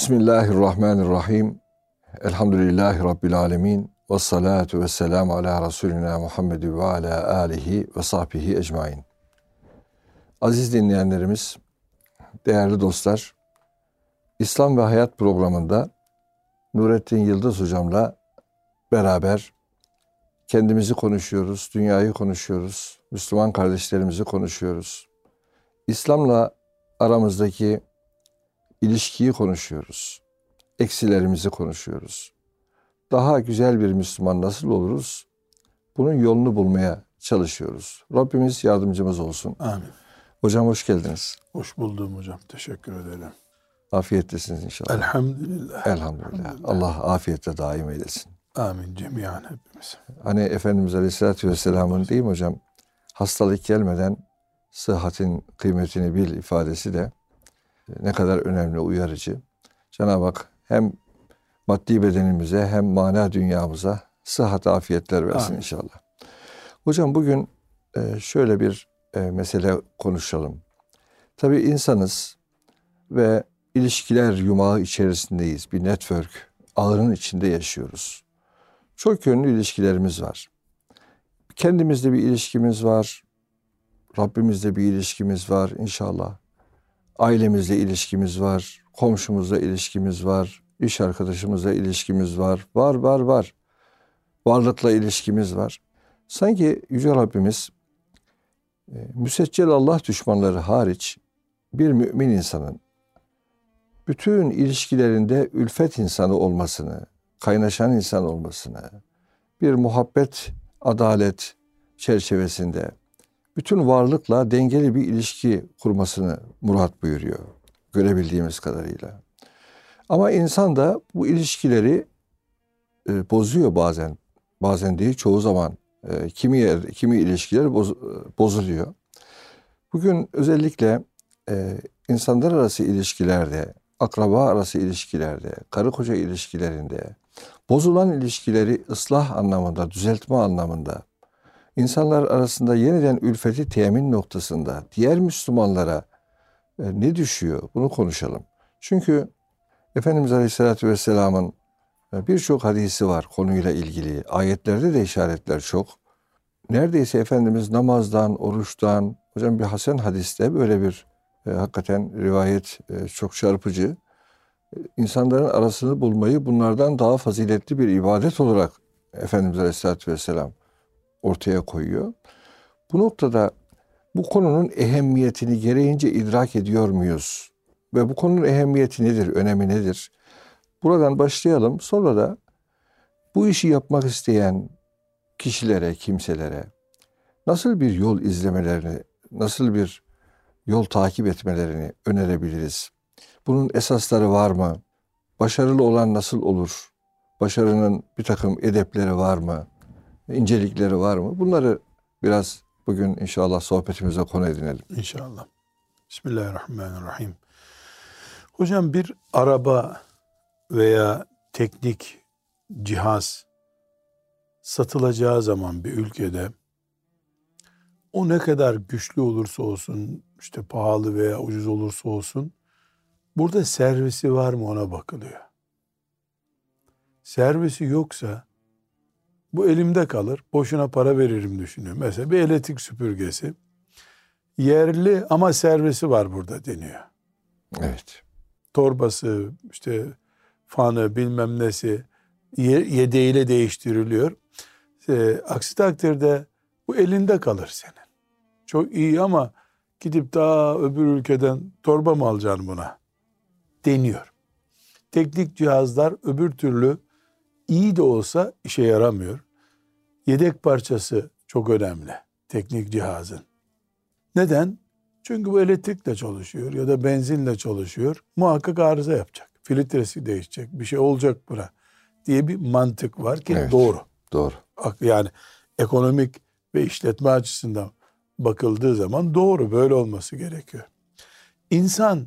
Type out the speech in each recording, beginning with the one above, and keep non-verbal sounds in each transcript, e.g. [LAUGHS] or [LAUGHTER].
Bismillahirrahmanirrahim. Elhamdülillahi Rabbil alemin. Ve salatu ve selamu ala Resulina Muhammed ve ala alihi ve sahbihi ecmain. Aziz dinleyenlerimiz, değerli dostlar, İslam ve Hayat programında Nurettin Yıldız hocamla beraber kendimizi konuşuyoruz, dünyayı konuşuyoruz, Müslüman kardeşlerimizi konuşuyoruz. İslam'la aramızdaki ilişkiyi konuşuyoruz. Eksilerimizi konuşuyoruz. Daha güzel bir Müslüman nasıl oluruz? Bunun yolunu bulmaya çalışıyoruz. Rabbimiz yardımcımız olsun. Amin. Hocam hoş geldiniz. Hoş buldum hocam. Teşekkür ederim. Afiyettesiniz inşallah. Elhamdülillah. Elhamdülillah. Elhamdülillah. Allah afiyette daim eylesin. Amin cemiyan hepimiz. Hani Efendimiz Aleyhisselatü Vesselam'ın değil mi hocam? Hastalık gelmeden sıhhatin kıymetini bil ifadesi de ne kadar önemli, uyarıcı. Cenab-ı Hak hem maddi bedenimize hem mana dünyamıza sıhhat afiyetler versin Amin. inşallah. Hocam bugün e, şöyle bir e, mesele konuşalım. Tabii insanız ve ilişkiler yumağı içerisindeyiz. Bir network ağının içinde yaşıyoruz. Çok yönlü ilişkilerimiz var. Kendimizle bir ilişkimiz var. Rabbimizle bir ilişkimiz var inşallah. Ailemizle ilişkimiz var. Komşumuzla ilişkimiz var. iş arkadaşımızla ilişkimiz var. Var var var. Varlıkla ilişkimiz var. Sanki Yüce Rabbimiz e, müseccel Allah düşmanları hariç bir mümin insanın bütün ilişkilerinde ülfet insanı olmasını, kaynaşan insan olmasını, bir muhabbet, adalet çerçevesinde bütün varlıkla dengeli bir ilişki kurmasını murat buyuruyor görebildiğimiz kadarıyla. Ama insan da bu ilişkileri e, bozuyor bazen. Bazen değil çoğu zaman e, kimi yer, kimi ilişkiler boz, e, bozuluyor. Bugün özellikle e, insanlar arası ilişkilerde, akraba arası ilişkilerde, karı koca ilişkilerinde bozulan ilişkileri ıslah anlamında, düzeltme anlamında insanlar arasında yeniden ülfeti temin noktasında diğer Müslümanlara e, ne düşüyor? Bunu konuşalım. Çünkü Efendimiz Aleyhisselatü Vesselam'ın e, birçok hadisi var konuyla ilgili. Ayetlerde de işaretler çok. Neredeyse Efendimiz namazdan, oruçtan, hocam bir Hasan hadiste böyle bir e, hakikaten rivayet e, çok çarpıcı. E, insanların arasını bulmayı bunlardan daha faziletli bir ibadet olarak Efendimiz Aleyhisselatü Vesselam ortaya koyuyor. Bu noktada bu konunun ehemmiyetini gereğince idrak ediyor muyuz? Ve bu konunun ehemmiyeti nedir, önemi nedir? Buradan başlayalım. Sonra da bu işi yapmak isteyen kişilere, kimselere nasıl bir yol izlemelerini, nasıl bir yol takip etmelerini önerebiliriz? Bunun esasları var mı? Başarılı olan nasıl olur? Başarının bir takım edepleri var mı? İncelikleri var mı? Bunları biraz bugün inşallah sohbetimize konu edinelim. İnşallah. Bismillahirrahmanirrahim. Hocam bir araba veya teknik cihaz satılacağı zaman bir ülkede o ne kadar güçlü olursa olsun, işte pahalı veya ucuz olursa olsun burada servisi var mı ona bakılıyor. Servisi yoksa bu elimde kalır. Boşuna para veririm düşünüyor. Mesela bir elektrik süpürgesi yerli ama servisi var burada deniyor. Evet. Torbası, işte fanı bilmem nesi yedeğiyle değiştiriliyor. E, aksi takdirde bu elinde kalır senin. Çok iyi ama gidip daha öbür ülkeden torba mı alacaksın buna? Deniyor. Teknik cihazlar öbür türlü iyi de olsa işe yaramıyor. Yedek parçası çok önemli teknik cihazın. Neden? Çünkü bu elektrikle çalışıyor ya da benzinle çalışıyor. Muhakkak arıza yapacak. Filtresi değişecek. Bir şey olacak buna diye bir mantık var ki Evet. doğru. Doğru. Yani ekonomik ve işletme açısından bakıldığı zaman doğru böyle olması gerekiyor. İnsan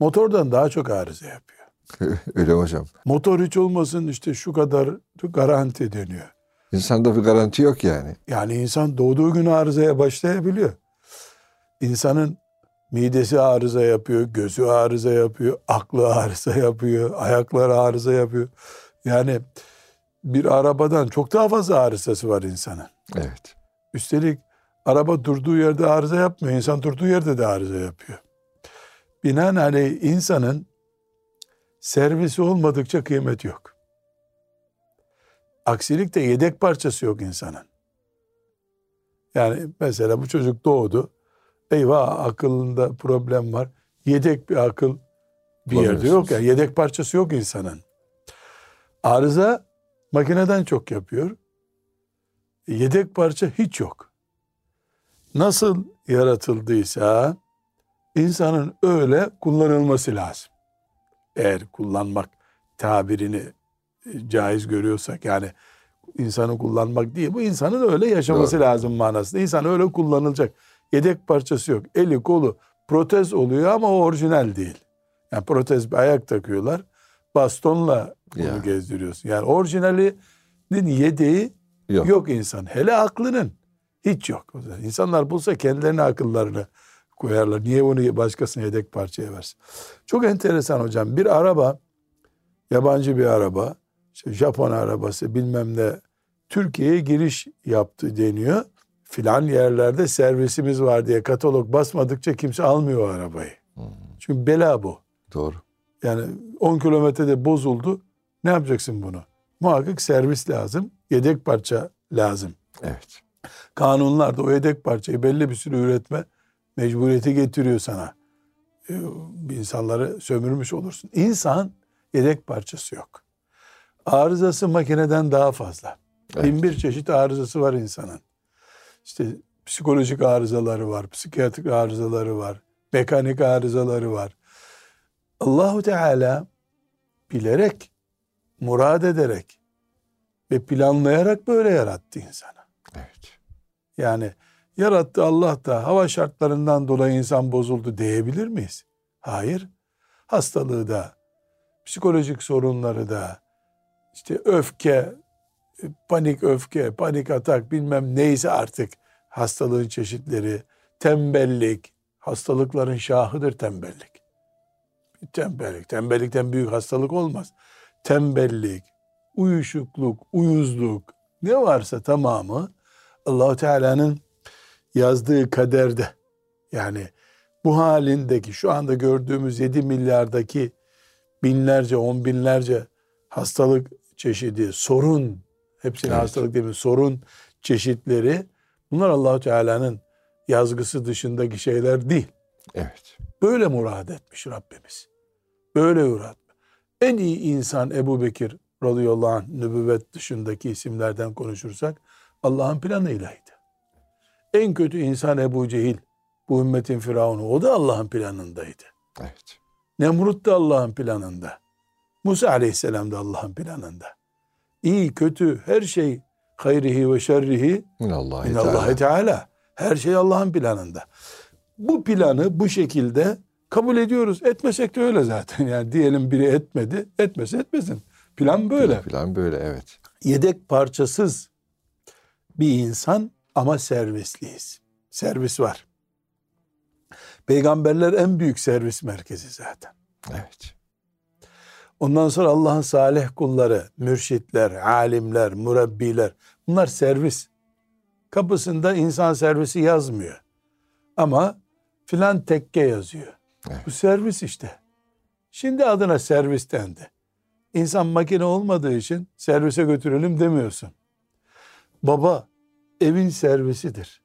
motordan daha çok arıza yapıyor. [LAUGHS] Öyle hocam. Motor hiç olmasın işte şu kadar garanti deniyor. İnsanda bir garanti yok yani. Yani insan doğduğu gün arızaya başlayabiliyor. İnsanın midesi arıza yapıyor, gözü arıza yapıyor, aklı arıza yapıyor, ayakları arıza yapıyor. Yani bir arabadan çok daha fazla arızası var insanın. Evet. Üstelik araba durduğu yerde arıza yapmıyor. İnsan durduğu yerde de arıza yapıyor. Binaenaleyh insanın servisi olmadıkça kıymet yok. Aksilikte yedek parçası yok insanın. Yani mesela bu çocuk doğdu. Eyvah akılında problem var. Yedek bir akıl bir yerde yok. Yani yedek parçası yok insanın. Arıza makineden çok yapıyor. Yedek parça hiç yok. Nasıl yaratıldıysa insanın öyle kullanılması lazım. Eğer kullanmak tabirini e, caiz görüyorsak yani insanı kullanmak değil bu insanın öyle yaşaması Doğru. lazım manasında. İnsan öyle kullanılacak. Yedek parçası yok. Eli kolu protez oluyor ama o orijinal değil. Yani protez bir ayak takıyorlar. Bastonla bunu ya. gezdiriyorsun. Yani orijinalinin yedeği yok. yok insan. Hele aklının hiç yok. İnsanlar bulsa kendilerine akıllarını koyarlar. Niye onu başkasına yedek parçaya versin? Çok enteresan hocam. Bir araba, yabancı bir araba, işte Japon arabası bilmem ne Türkiye'ye giriş yaptı deniyor. Filan yerlerde servisimiz var diye katalog basmadıkça kimse almıyor o arabayı. Hmm. Çünkü bela bu. Doğru. Yani 10 kilometrede bozuldu. Ne yapacaksın bunu? Muhakkak servis lazım. Yedek parça lazım. Evet. Kanunlar da o yedek parçayı belli bir süre üretme mecburiyeti getiriyor sana. Ee, insanları sömürmüş olursun. İnsan yedek parçası yok. Arızası makineden daha fazla. Evet. Bin bir çeşit arızası var insanın. İşte psikolojik arızaları var, psikiyatrik arızaları var, mekanik arızaları var. Allahu Teala bilerek, murad ederek ve planlayarak böyle yarattı insanı. Evet. Yani yarattı Allah da hava şartlarından dolayı insan bozuldu diyebilir miyiz? Hayır. Hastalığı da, psikolojik sorunları da, işte öfke, panik öfke, panik atak bilmem neyse artık hastalığın çeşitleri, tembellik, hastalıkların şahıdır tembellik. Tembellik, tembellikten büyük hastalık olmaz. Tembellik, uyuşukluk, uyuzluk ne varsa tamamı Allahu Teala'nın yazdığı kaderde yani bu halindeki şu anda gördüğümüz 7 milyardaki binlerce, on binlerce hastalık çeşidi, sorun, hepsine evet. hastalık değil mi? Sorun çeşitleri bunlar Allahu Teala'nın yazgısı dışındaki şeyler değil. Evet. Böyle murad etmiş Rabbimiz. Böyle murad. En iyi insan Ebu Bekir radıyallahu anh nübüvvet dışındaki isimlerden konuşursak Allah'ın planıylaydı. En kötü insan Ebu Cehil bu ümmetin firavunu o da Allah'ın planındaydı. Evet. Nemrut da Allah'ın planında. Musa aleyhisselam da Allah'ın planında. İyi kötü her şey hayrihi ve şerrihi minallahi Teala. Teala. Her şey Allah'ın planında. Bu planı bu şekilde kabul ediyoruz. Etmesek de öyle zaten. [LAUGHS] Yani diyelim biri etmedi, etmese etmesin. Plan böyle. Plan, plan böyle evet. Yedek parçasız bir insan ama servisliyiz. Servis var. Peygamberler en büyük servis merkezi zaten. Evet. Ondan sonra Allah'ın salih kulları, mürşitler, alimler, murabbiler bunlar servis. Kapısında insan servisi yazmıyor. Ama filan tekke yazıyor. Evet. Bu servis işte. Şimdi adına servis dendi. İnsan makine olmadığı için servise götürelim demiyorsun. Baba evin servisidir.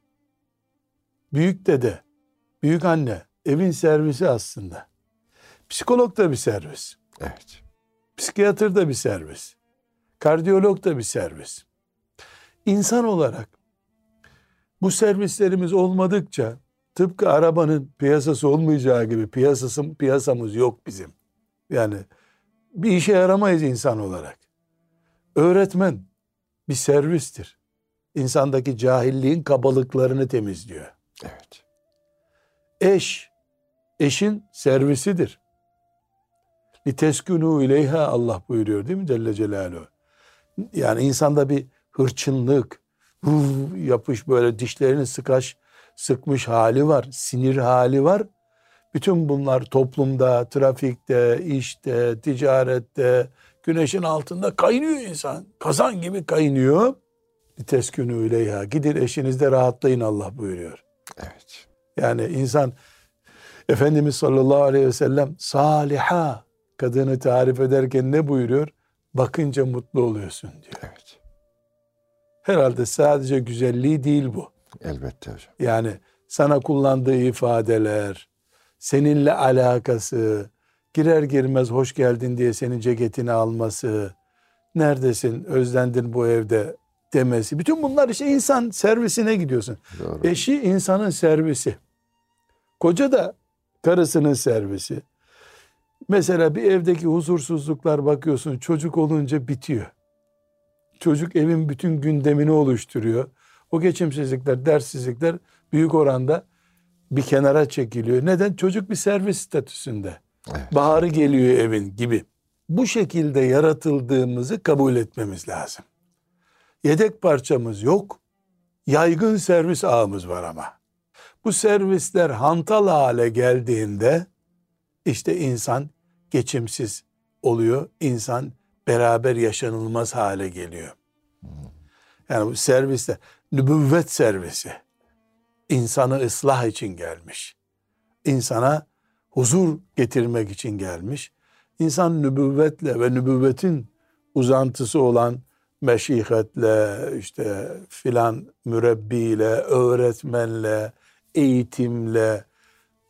Büyük dede, büyük anne evin servisi aslında. Psikolog da bir servis. Evet. Psikiyatr da bir servis. Kardiyolog da bir servis. İnsan olarak bu servislerimiz olmadıkça tıpkı arabanın piyasası olmayacağı gibi piyasası, piyasamız yok bizim. Yani bir işe yaramayız insan olarak. Öğretmen bir servistir. İnsandaki cahilliğin kabalıklarını temizliyor. Evet. Eş, eşin servisidir. Liteskunu ileyha Allah buyuruyor değil mi Celle Celaluhu? Yani insanda bir hırçınlık, yapış böyle dişlerini sıkaş, sıkmış hali var, sinir hali var. Bütün bunlar toplumda, trafikte, işte, ticarette, güneşin altında kaynıyor insan. Kazan gibi kaynıyor. Teskünü ileyha. Gidin eşinizde rahatlayın Allah buyuruyor. Evet. Yani insan Efendimiz sallallahu aleyhi ve sellem saliha kadını tarif ederken ne buyuruyor? Bakınca mutlu oluyorsun diyor. Evet. Herhalde sadece güzelliği değil bu. Elbette hocam. Yani sana kullandığı ifadeler, seninle alakası, girer girmez hoş geldin diye senin ceketini alması, neredesin, özlendin bu evde demesi. Bütün bunlar işte insan servisine gidiyorsun. Doğru. Eşi insanın servisi. Koca da karısının servisi. Mesela bir evdeki huzursuzluklar bakıyorsun çocuk olunca bitiyor. Çocuk evin bütün gündemini oluşturuyor. O geçimsizlikler, dersizlikler büyük oranda bir kenara çekiliyor. Neden? Çocuk bir servis statüsünde. Evet. Baharı geliyor evin gibi. Bu şekilde yaratıldığımızı kabul etmemiz lazım. Yedek parçamız yok. Yaygın servis ağımız var ama. Bu servisler hantal hale geldiğinde işte insan geçimsiz oluyor. İnsan beraber yaşanılmaz hale geliyor. Yani bu servisler, nübüvvet servisi insanı ıslah için gelmiş. İnsana huzur getirmek için gelmiş. İnsan nübüvvetle ve nübüvvetin uzantısı olan meşihetle, işte filan mürebbiyle, öğretmenle, eğitimle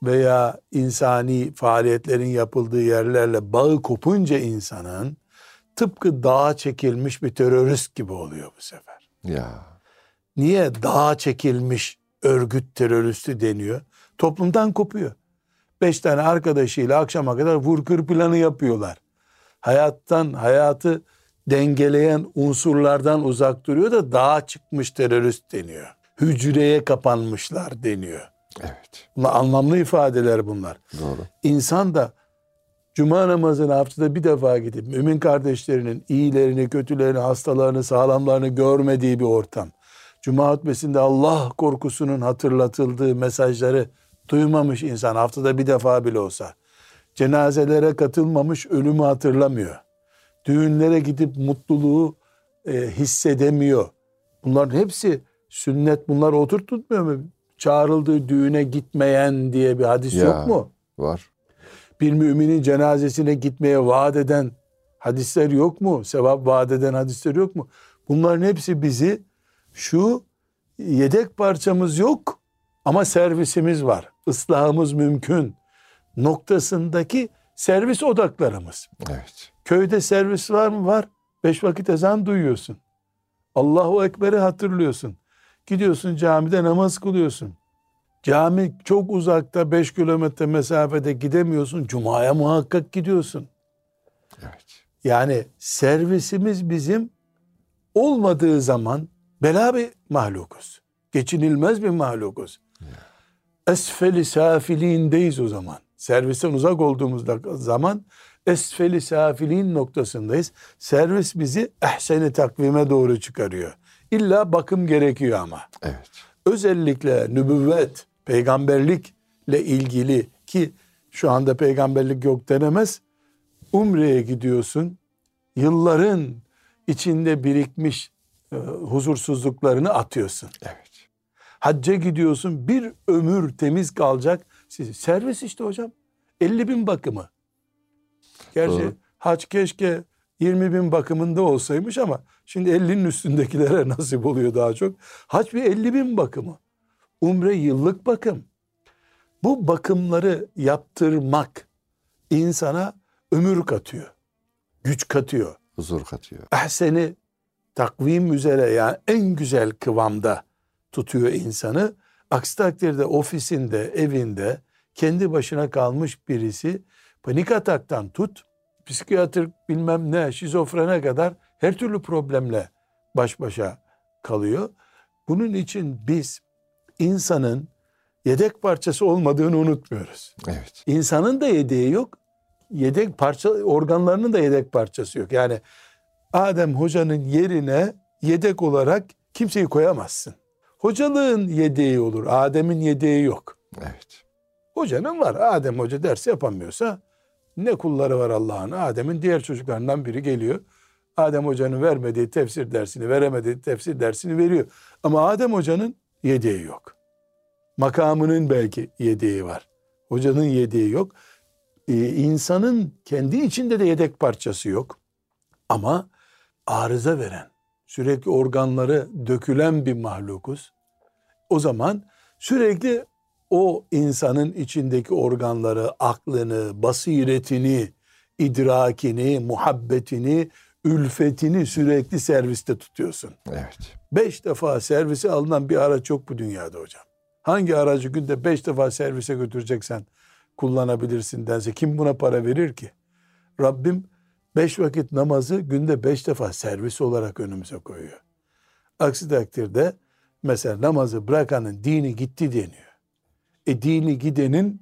veya insani faaliyetlerin yapıldığı yerlerle bağı kopunca insanın tıpkı dağa çekilmiş bir terörist gibi oluyor bu sefer. Ya. Niye dağa çekilmiş örgüt teröristi deniyor? Toplumdan kopuyor. Beş tane arkadaşıyla akşama kadar vur kır planı yapıyorlar. Hayattan, hayatı dengeleyen unsurlardan uzak duruyor da dağa çıkmış terörist deniyor. Hücreye kapanmışlar deniyor. Evet. Bunlar anlamlı ifadeler bunlar. Doğru. İnsan da cuma namazına haftada bir defa gidip mümin kardeşlerinin iyilerini, kötülerini, hastalarını, sağlamlarını görmediği bir ortam. Cuma hutbesinde Allah korkusunun hatırlatıldığı mesajları duymamış insan haftada bir defa bile olsa. Cenazelere katılmamış ölümü hatırlamıyor. Düğünlere gidip mutluluğu e, hissedemiyor. Bunların hepsi sünnet bunlar oturtulmuyor mu? Çağrıldığı düğüne gitmeyen diye bir hadis Ya. yok mu? Var. bir müminin cenazesine gitmeye vaat eden hadisler yok mu? Sevap vaat eden hadisler yok mu? Bunların hepsi bizi şu yedek parçamız yok ama servisimiz var. Islahımız mümkün noktasındaki servis odaklarımız. Evet. Köyde servis var mı? Var. Beş vakit ezan duyuyorsun. Allahu Ekber'i hatırlıyorsun. Gidiyorsun camide namaz kılıyorsun. Cami çok uzakta 5 kilometre mesafede gidemiyorsun. Cuma'ya muhakkak gidiyorsun. Evet. Yani servisimiz bizim olmadığı zaman bela bir mahlukuz. Geçinilmez bir mahlukuz. Esfeli safiliğindeyiz o zaman. Servisten uzak olduğumuz zaman esfeli safiliğin noktasındayız. Servis bizi ehseni takvime doğru çıkarıyor. İlla bakım gerekiyor ama Evet. özellikle nübüvvet, peygamberlikle ilgili ki şu anda peygamberlik yok denemez. Umre'ye gidiyorsun. Yılların içinde birikmiş e, huzursuzluklarını atıyorsun. Evet. Hacca gidiyorsun bir ömür temiz kalacak. Servis işte hocam. 50 bin bakımı. Gerçi Doğru. hac keşke 20 bin bakımında olsaymış ama şimdi 50'nin üstündekilere [LAUGHS] nasip oluyor daha çok. Hac bir 50 bin bakımı. Umre yıllık bakım. Bu bakımları yaptırmak insana ömür katıyor. Güç katıyor Huzur katıyor. ehseni takvim üzere yani en güzel kıvamda tutuyor insanı. Aksi takdirde ofisinde, evinde kendi başına kalmış birisi panik ataktan tut, psikiyatrik bilmem ne, şizofrene kadar her türlü problemle baş başa kalıyor. Bunun için biz insanın yedek parçası olmadığını unutmuyoruz. Evet. İnsanın da yedeği yok. Yedek parça organlarının da yedek parçası yok. Yani Adem hocanın yerine yedek olarak kimseyi koyamazsın. Hocalığın yedeği olur. Adem'in yedeği yok. Evet. Hocanın var. Adem Hoca ders yapamıyorsa ne kulları var Allah'ın. Adem'in diğer çocuklarından biri geliyor. Adem Hoca'nın vermediği tefsir dersini, veremediği tefsir dersini veriyor. Ama Adem Hoca'nın yedeği yok. Makamının belki yedeği var. Hocanın yedeği yok. Ee, insanın kendi içinde de yedek parçası yok. Ama arıza veren, sürekli organları dökülen bir mahlukuz. O zaman sürekli o insanın içindeki organları, aklını, basiretini, idrakini, muhabbetini, ülfetini sürekli serviste tutuyorsun. Evet. Beş defa servise alınan bir araç yok bu dünyada hocam. Hangi aracı günde beş defa servise götüreceksen kullanabilirsin dense kim buna para verir ki? Rabbim beş vakit namazı günde beş defa servis olarak önümüze koyuyor. Aksi takdirde mesela namazı bırakanın dini gitti deniyor. E dini gidenin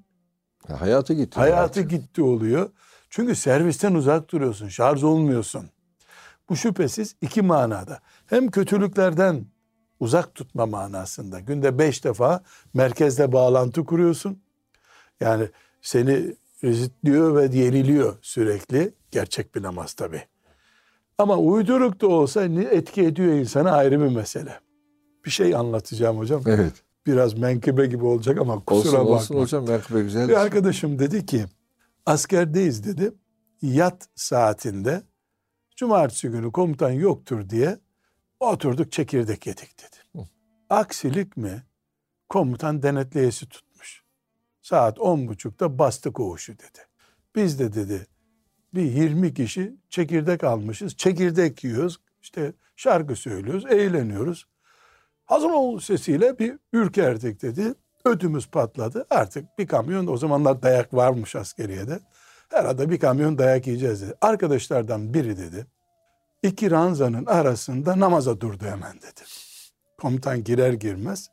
Hayatı gitti. hayatı gitti oluyor. Çünkü servisten uzak duruyorsun, şarj olmuyorsun. Bu şüphesiz iki manada. Hem kötülüklerden uzak tutma manasında. Günde beş defa merkezle bağlantı kuruyorsun. Yani seni rezitliyor ve yeniliyor sürekli. Gerçek bir namaz tabi. Ama uyduruk da olsa etki ediyor insana ayrı bir mesele. Bir şey anlatacağım hocam. Evet. Biraz menkıbe gibi olacak ama kusura bakma. olsun hocam menkıbe güzel. Bir arkadaşım dedi ki askerdeyiz dedi. Yat saatinde cumartesi günü komutan yoktur diye oturduk çekirdek yedik dedi. Hı. Aksilik mi? Komutan denetleyesi tutmuş. Saat on buçukta bastı koğuşu dedi. Biz de dedi bir 20 kişi çekirdek almışız. Çekirdek yiyoruz. İşte şarkı söylüyoruz, eğleniyoruz. Hazır ol sesiyle bir ürkerdik dedi. Ödümüz patladı. Artık bir kamyon o zamanlar dayak varmış askeriyede. Herhalde bir kamyon dayak yiyeceğiz dedi. Arkadaşlardan biri dedi. iki ranzanın arasında namaza durdu hemen dedi. Komutan girer girmez.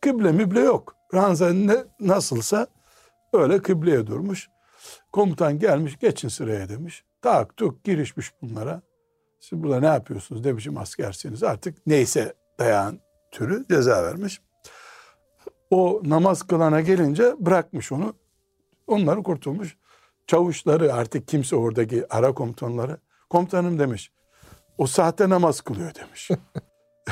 Kıble müble yok. Ranza ne, nasılsa öyle kıbleye durmuş. Komutan gelmiş geçin sıraya demiş. Tak tuk girişmiş bunlara. Siz burada ne yapıyorsunuz demişim askersiniz. Artık neyse dayan türü ceza vermiş. O namaz kılana gelince bırakmış onu. Onları kurtulmuş. Çavuşları artık kimse oradaki ara komutanları. Komutanım demiş. O saatte namaz kılıyor demiş.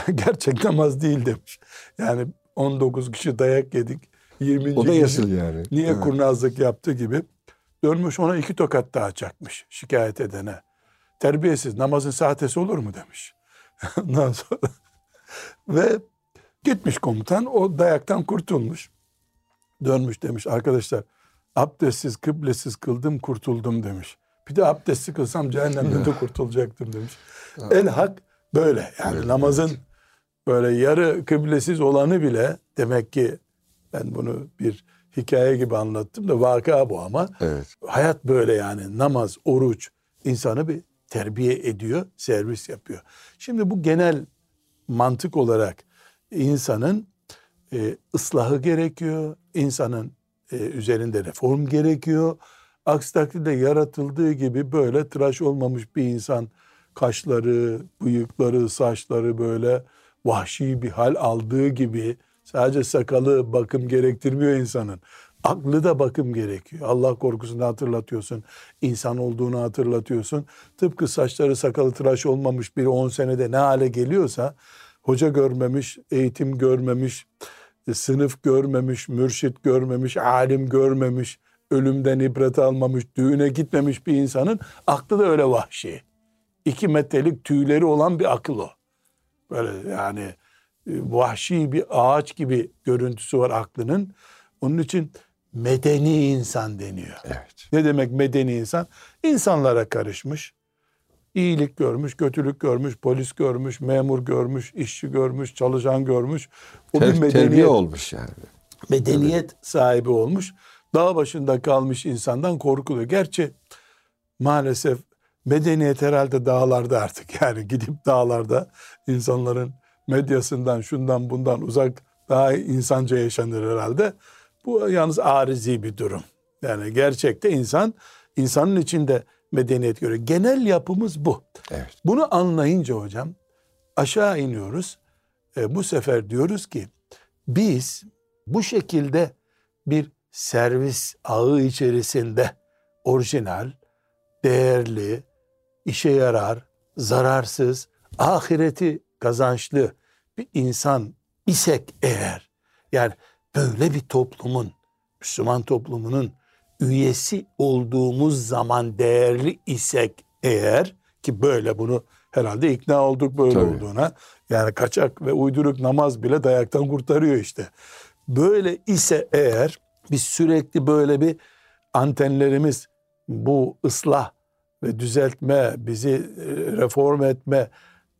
[LAUGHS] Gerçek namaz değil demiş. Yani 19 kişi dayak yedik. 20. O da yasıl yani. niye Evet. kurnazlık yaptı gibi. Dönmüş ona iki tokat daha çakmış şikayet edene. Terbiyesiz namazın saatesi olur mu demiş. [LAUGHS] Ondan sonra ve gitmiş komutan o dayaktan kurtulmuş. Dönmüş demiş arkadaşlar abdestsiz kıblesiz kıldım kurtuldum demiş. Bir de abdestli kılsam cehennemden de kurtulacaktım demiş. El hak böyle yani Öyle, namazın böyle yarı kıblesiz olanı bile demek ki ben bunu bir hikaye gibi anlattım da vaka bu ama Evet. hayat böyle yani namaz, oruç insanı bir terbiye ediyor, servis yapıyor. Şimdi bu genel mantık olarak insanın e, ıslahı gerekiyor, insanın e, üzerinde reform gerekiyor. Aksi takdirde yaratıldığı gibi böyle tıraş olmamış bir insan kaşları, bıyıkları, saçları böyle vahşi bir hal aldığı gibi sadece sakalı bakım gerektirmiyor insanın. Aklı da bakım gerekiyor. Allah korkusunu hatırlatıyorsun. insan olduğunu hatırlatıyorsun. Tıpkı saçları sakalı tıraş olmamış biri 10 senede ne hale geliyorsa hoca görmemiş, eğitim görmemiş, e, sınıf görmemiş, mürşit görmemiş, alim görmemiş, ölümden ibret almamış, düğüne gitmemiş bir insanın aklı da öyle vahşi. İki metrelik tüyleri olan bir akıl o. Böyle yani e, vahşi bir ağaç gibi görüntüsü var aklının. Onun için medeni insan deniyor. Evet. Ne demek medeni insan? İnsanlara karışmış. iyilik görmüş, kötülük görmüş, polis görmüş, memur görmüş, işçi görmüş, çalışan görmüş. O Ter- bir terbiye medeniyet, olmuş yani. medeniyet sahibi olmuş. Dağ başında kalmış insandan korkuluyor. Gerçi maalesef medeniyet herhalde dağlarda artık. [LAUGHS] Yani gidip dağlarda insanların medyasından, şundan bundan uzak daha insanca yaşanır herhalde. Bu yalnız arizi bir durum. Yani gerçekte insan, insanın içinde medeniyet görüyor. Genel yapımız bu. Evet. Bunu anlayınca hocam aşağı iniyoruz. E, bu sefer diyoruz ki biz bu şekilde bir servis ağı içerisinde orijinal, değerli, işe yarar, zararsız, ahireti kazançlı bir insan isek eğer, yani böyle bir toplumun, Müslüman toplumunun üyesi olduğumuz zaman değerli isek eğer, ki böyle bunu herhalde ikna olduk böyle Tabii. olduğuna. Yani kaçak ve uyduruk namaz bile dayaktan kurtarıyor işte. Böyle ise eğer biz sürekli böyle bir antenlerimiz bu ıslah ve düzeltme, bizi e, reform etme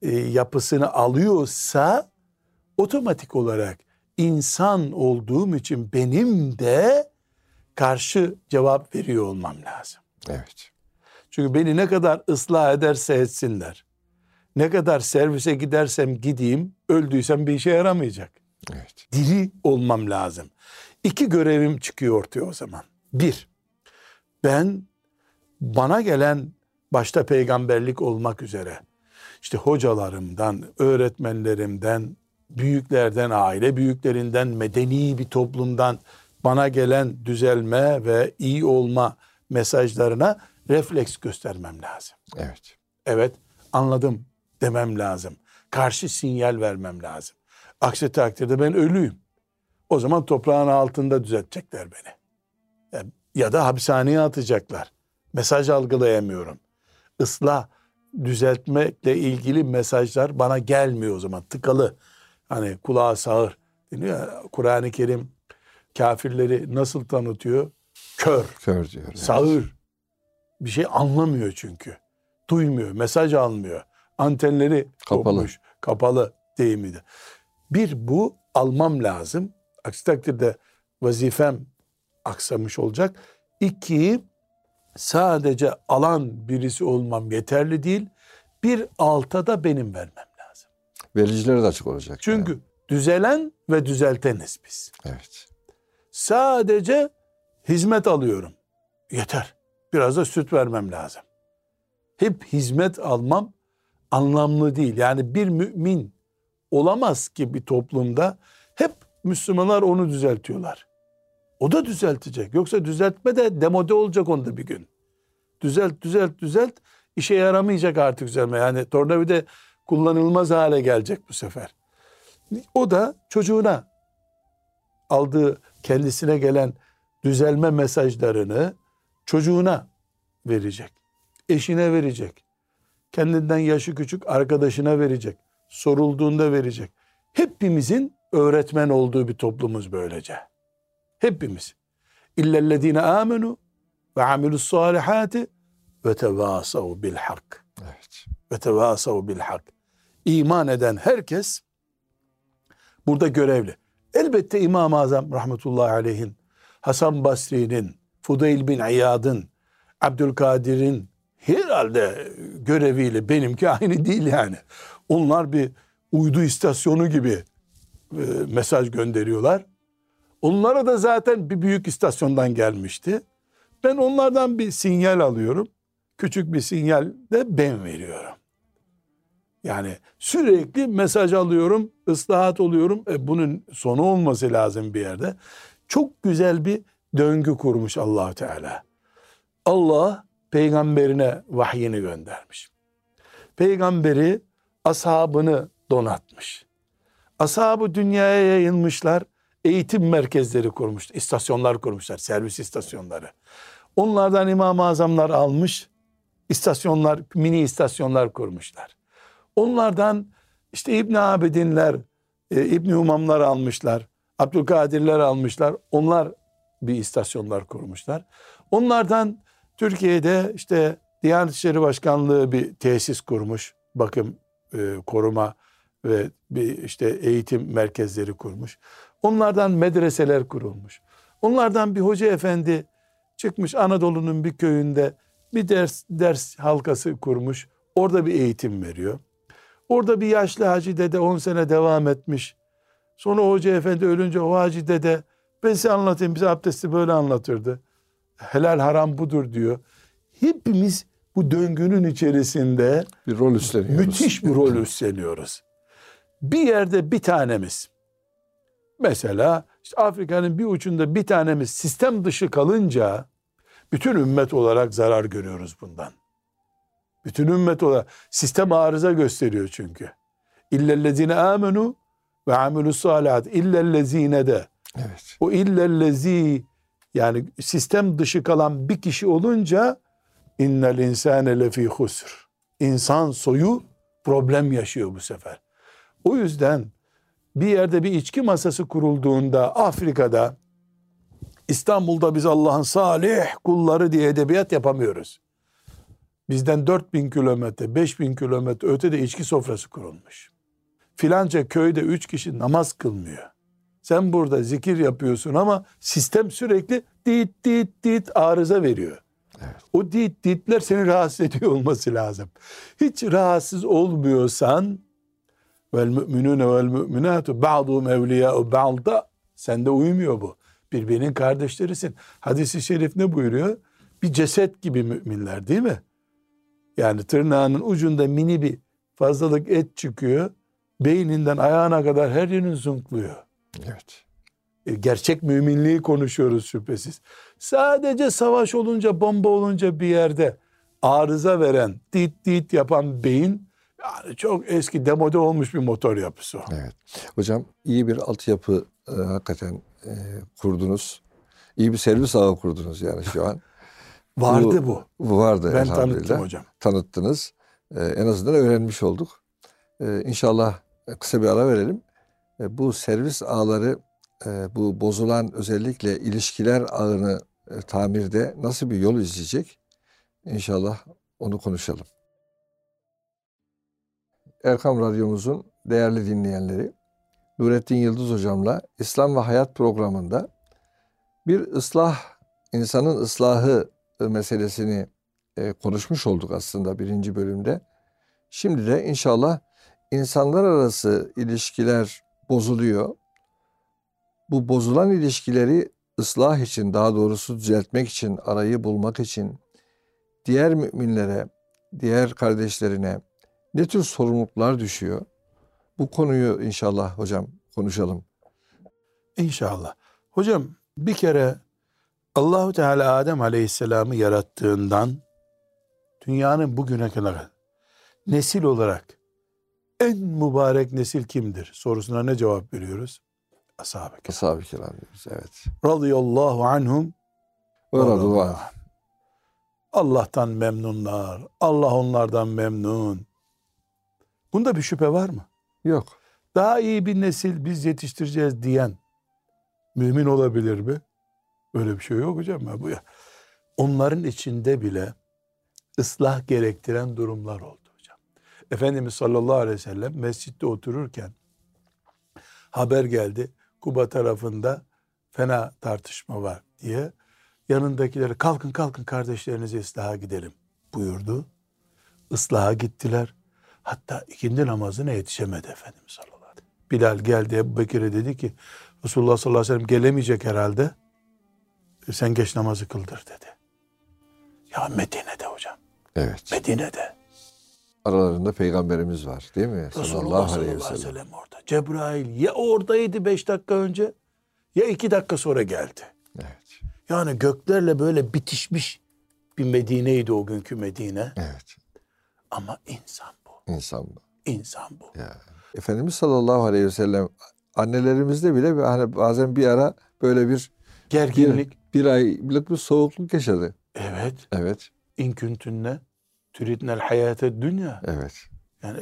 e, yapısını alıyorsa otomatik olarak insan olduğum için benim de karşı cevap veriyor olmam lazım. Evet. Çünkü beni ne kadar ıslah ederse etsinler, ne kadar servise gidersem gideyim, öldüysem bir işe yaramayacak. Evet. Diri olmam lazım. İki görevim çıkıyor ortaya o zaman. Bir, ben bana gelen başta peygamberlik olmak üzere işte hocalarımdan, öğretmenlerimden, büyüklerden, aile büyüklerinden, medeni bir toplumdan bana gelen düzelme ve iyi olma mesajlarına refleks göstermem lazım. Evet. Evet, anladım demem lazım. Karşı sinyal vermem lazım. Aksi takdirde ben ölüyüm. O zaman toprağın altında düzeltecekler beni. Ya da hapishaneye atacaklar. Mesaj algılayamıyorum. Islah, düzeltmekle ilgili mesajlar bana gelmiyor o zaman. Tıkalı. Hani kulağa sağır. Kur'an-ı Kerim kafirleri nasıl tanıtıyor? Kör. Kör diyor. Sağır. Bir şey anlamıyor çünkü. Duymuyor, mesaj almıyor. Antenleri kapalı. Kopmuş, kapalı deyimiydi. Bir bu almam lazım. Aksi takdirde vazifem aksamış olacak. İki, sadece alan birisi olmam yeterli değil. Bir alta da benim vermem lazım. Vericilere de açık olacak. Çünkü yani. düzelen ve düzelteniz biz. Evet. Sadece hizmet alıyorum. Yeter. Biraz da süt vermem lazım. Hep hizmet almam anlamlı değil. Yani bir mümin olamaz ki bir toplumda hep Müslümanlar onu düzeltiyorlar. O da düzeltecek. Yoksa düzeltme de demode olacak onda bir gün. Düzelt, düzelt, düzelt. İşe yaramayacak artık düzelme. Yani tornavida kullanılmaz hale gelecek bu sefer. O da çocuğuna aldığı kendisine gelen düzelme mesajlarını çocuğuna verecek. Eşine verecek. Kendinden yaşı küçük arkadaşına verecek. Sorulduğunda verecek. Hepimizin öğretmen olduğu bir toplumuz böylece. Hepimiz. İllellezine amenu ve amilus salihati ve tevasav bil hak. Evet. Ve tevasav bil hak. İman eden herkes burada görevli. Elbette İmam-ı Azam rahmetullahi aleyhin, Hasan Basri'nin, Fudayl bin İyad'ın, Abdülkadir'in herhalde göreviyle benimki aynı değil yani. Onlar bir uydu istasyonu gibi e, mesaj gönderiyorlar. Onlara da zaten bir büyük istasyondan gelmişti. Ben onlardan bir sinyal alıyorum. Küçük bir sinyal de ben veriyorum. Yani sürekli mesaj alıyorum, ıslahat oluyorum. E bunun sonu olması lazım bir yerde. Çok güzel bir döngü kurmuş allah Teala. Allah peygamberine vahyini göndermiş. Peygamberi ashabını donatmış. Ashabı dünyaya yayılmışlar. Eğitim merkezleri kurmuş, istasyonlar kurmuşlar, servis istasyonları. Onlardan İmam-ı Azamlar almış, istasyonlar, mini istasyonlar kurmuşlar. Onlardan işte İbn Abidinler, e, İbn Umamlar almışlar, Abdülkadirler almışlar. Onlar bir istasyonlar kurmuşlar. Onlardan Türkiye'de işte Diyanet İşleri Başkanlığı bir tesis kurmuş. Bakım, e, koruma ve bir işte eğitim merkezleri kurmuş. Onlardan medreseler kurulmuş. Onlardan bir hoca efendi çıkmış Anadolu'nun bir köyünde bir ders ders halkası kurmuş. Orada bir eğitim veriyor. Orada bir yaşlı hacı dede 10 sene devam etmiş. Sonra hoca efendi ölünce o hacı dede ben size anlatayım bize abdesti böyle anlatırdı. Helal haram budur diyor. Hepimiz bu döngünün içerisinde bir rol üstleniyoruz. Müthiş bir rol [LAUGHS] üstleniyoruz. Bir yerde bir tanemiz mesela İşte Afrika'nın bir ucunda bir tanemiz sistem dışı kalınca bütün ümmet olarak zarar görüyoruz bundan. Bütün ümmet olarak sistem arıza gösteriyor çünkü. İllellezine amenu ve amelu salihat. İllellezine de. Evet. O illellezi yani sistem dışı kalan bir kişi olunca innel insane lefî husr. İnsan soyu problem yaşıyor bu sefer. O yüzden bir yerde bir içki masası kurulduğunda Afrika'da İstanbul'da biz Allah'ın salih kulları diye edebiyat yapamıyoruz. Bizden 4000 kilometre, 5000 kilometre ötede içki sofrası kurulmuş. Filanca köyde üç kişi namaz kılmıyor. Sen burada zikir yapıyorsun ama sistem sürekli dit dit dit arıza veriyor. Evet. O dit ditler seni rahatsız ediyor olması lazım. Hiç rahatsız olmuyorsan vel müminune vel müminatu ba'duhum evliya'u ba'da sende uymuyor bu. Birbirinin kardeşlerisin. Hadis-i şerif ne buyuruyor? Bir ceset gibi müminler değil mi? Yani tırnağının ucunda mini bir fazlalık et çıkıyor. Beyninden ayağına kadar her yerini zunkluyor. Evet. E, gerçek müminliği konuşuyoruz şüphesiz. Sadece savaş olunca, bomba olunca bir yerde arıza veren, dit dit yapan beyin yani çok eski demode olmuş bir motor yapısı o. Evet. Hocam iyi bir altyapı e, hakikaten e, kurdunuz. İyi bir servis ağı kurdunuz yani şu an. [LAUGHS] Vardı bu. Bu vardı Ben tanıttım hocam. Tanıttınız. E, en azından öğrenmiş olduk. E, inşallah kısa bir ara verelim. E, bu servis ağları e, bu bozulan özellikle ilişkiler ağını e, tamirde nasıl bir yol izleyecek? İnşallah onu konuşalım. Erkam Radyomuzun değerli dinleyenleri, Nurettin Yıldız Hocam'la İslam ve Hayat programında bir ıslah, insanın ıslahı meselesini e, konuşmuş olduk aslında birinci bölümde. Şimdi de inşallah insanlar arası ilişkiler bozuluyor. Bu bozulan ilişkileri ıslah için, daha doğrusu düzeltmek için, arayı bulmak için diğer müminlere, diğer kardeşlerine ne tür sorumluluklar düşüyor? Bu konuyu inşallah hocam konuşalım. İnşallah. Hocam bir kere Allahu Teala Adem Aleyhisselam'ı yarattığından dünyanın bugüne kadar nesil olarak en mübarek nesil kimdir sorusuna ne cevap veriyoruz? Ashab-ı kiram. Ashab-ı kiram diyoruz. Evet. Radıyallahu anhum Ve raduvan. Allah'tan memnunlar. Allah onlardan memnun. Bunda bir şüphe var mı? Yok. Daha iyi bir nesil biz yetiştireceğiz diyen mümin olabilir mi? Öyle bir şey yok hocam. Ya bu ya. Onların içinde bile ıslah gerektiren durumlar oldu hocam. Efendimiz sallallahu aleyhi ve sellem mescitte otururken haber geldi. Kuba tarafında fena tartışma var diye yanındakileri kalkın kalkın kardeşlerinizi ıslaha gidelim buyurdu. Islaha gittiler. Hatta ikindi namazına yetişemedi Efendimiz sallallahu aleyhi ve sellem. Bilal geldi Ebu Bekir'e dedi ki Resulullah sallallahu aleyhi ve sellem gelemeyecek herhalde. Sen geç namazı kıldır dedi. Ya Medine'de hocam. Evet. Medine'de. Aralarında peygamberimiz var değil mi? Resulullah sallallahu aleyhi ve sellem orada. Cebrail ya oradaydı beş dakika önce ya iki dakika sonra geldi. Evet. Yani göklerle böyle bitişmiş bir Medine'ydi o günkü Medine. Evet. Ama insan bu. İnsan bu. İnsan bu. Ya. Efendimiz sallallahu aleyhi ve sellem annelerimizde bile hani bazen bir ara böyle bir Gerginlik. bir, bir aylık bir soğukluk yaşadı. Evet. Evet. İnküntünne türidnel hayate dünya. Evet. Yani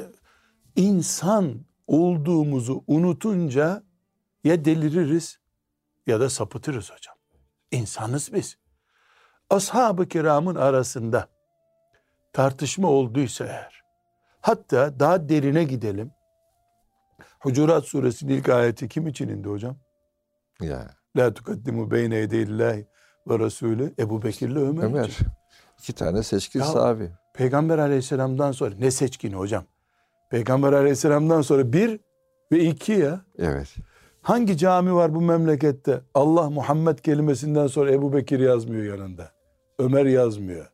insan olduğumuzu unutunca ya deliririz ya da sapıtırız hocam. İnsanız biz. Ashab-ı kiramın arasında tartışma olduysa eğer, hatta daha derine gidelim. Hucurat suresinin ilk ayeti kim için indi hocam? Ya. La tukaddimu beyne yedeyillahi ve Resulü Ebu Bekir'le Ömer, Ömer. için. İki tane seçkin Ya- sahabi. Peygamber aleyhisselamdan sonra ne seçkini hocam? Peygamber aleyhisselamdan sonra bir ve iki ya. Evet. Hangi cami var bu memlekette? Allah Muhammed kelimesinden sonra Ebu Bekir yazmıyor yanında. Ömer yazmıyor.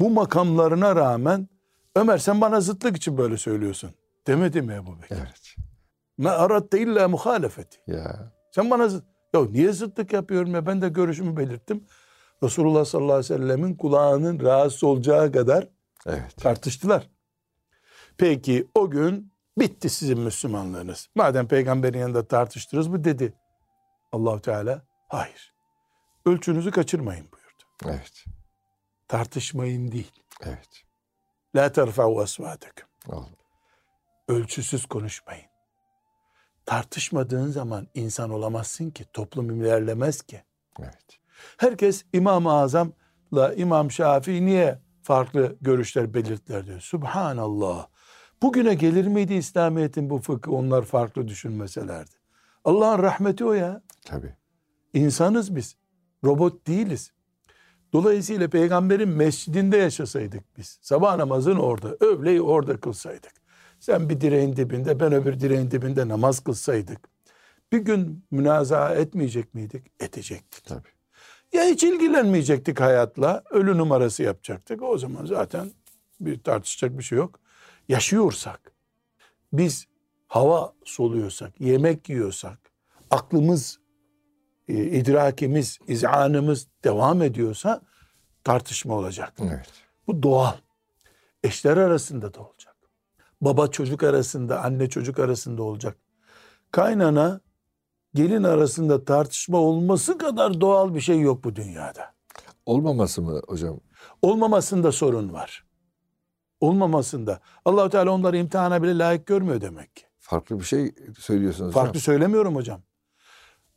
Bu makamlarına rağmen Ömer sen bana zıtlık için böyle söylüyorsun. Demedi mi Ebu Bekir? Evet. Me aratte illa muhalefeti. Ya. Sen bana zıt- Ya niye zıtlık yapıyorum ya ben de görüşümü belirttim. Resulullah sallallahu aleyhi ve sellemin kulağının rahatsız olacağı kadar Evet. tartıştılar. Peki o gün bitti sizin Müslümanlığınız. Madem peygamberin yanında tartıştınız mı dedi. allah Teala hayır. Ölçünüzü kaçırmayın buyurdu. Evet. Tartışmayın değil. Evet. La terfa'u esvâtekum. Oldu. Ölçüsüz konuşmayın. Tartışmadığın zaman insan olamazsın ki. Toplum ilerlemez ki. Evet. Herkes İmam-ı Azam'la İmam Şafii niye farklı görüşler belirttiler diyor. Subhanallah. Bugüne gelir miydi İslamiyet'in bu fıkhı onlar farklı düşünmeselerdi? Allah'ın rahmeti o ya. Tabii. İnsanız biz. Robot değiliz. Dolayısıyla peygamberin mescidinde yaşasaydık biz. Sabah namazını orada, öğleyi orada kılsaydık. Sen bir direğin dibinde, ben öbür direğin dibinde namaz kılsaydık. Bir gün münazaa etmeyecek miydik? Edecektik. Tabii. Ya hiç ilgilenmeyecektik hayatla, ölü numarası yapacaktık. O zaman zaten bir tartışacak bir şey yok. Yaşıyorsak, biz hava soluyorsak, yemek yiyorsak, aklımız, e, idrakimiz, izanımız devam ediyorsa tartışma olacak. Evet. Bu doğal. Eşler arasında da olacak. Baba çocuk arasında, anne çocuk arasında olacak. Kaynana gelin arasında tartışma olması kadar doğal bir şey yok bu dünyada. Olmaması mı hocam? Olmamasında sorun var. Olmamasında. Allahu Teala onları imtihana bile layık görmüyor demek ki. Farklı bir şey söylüyorsunuz. Farklı hocam. söylemiyorum hocam.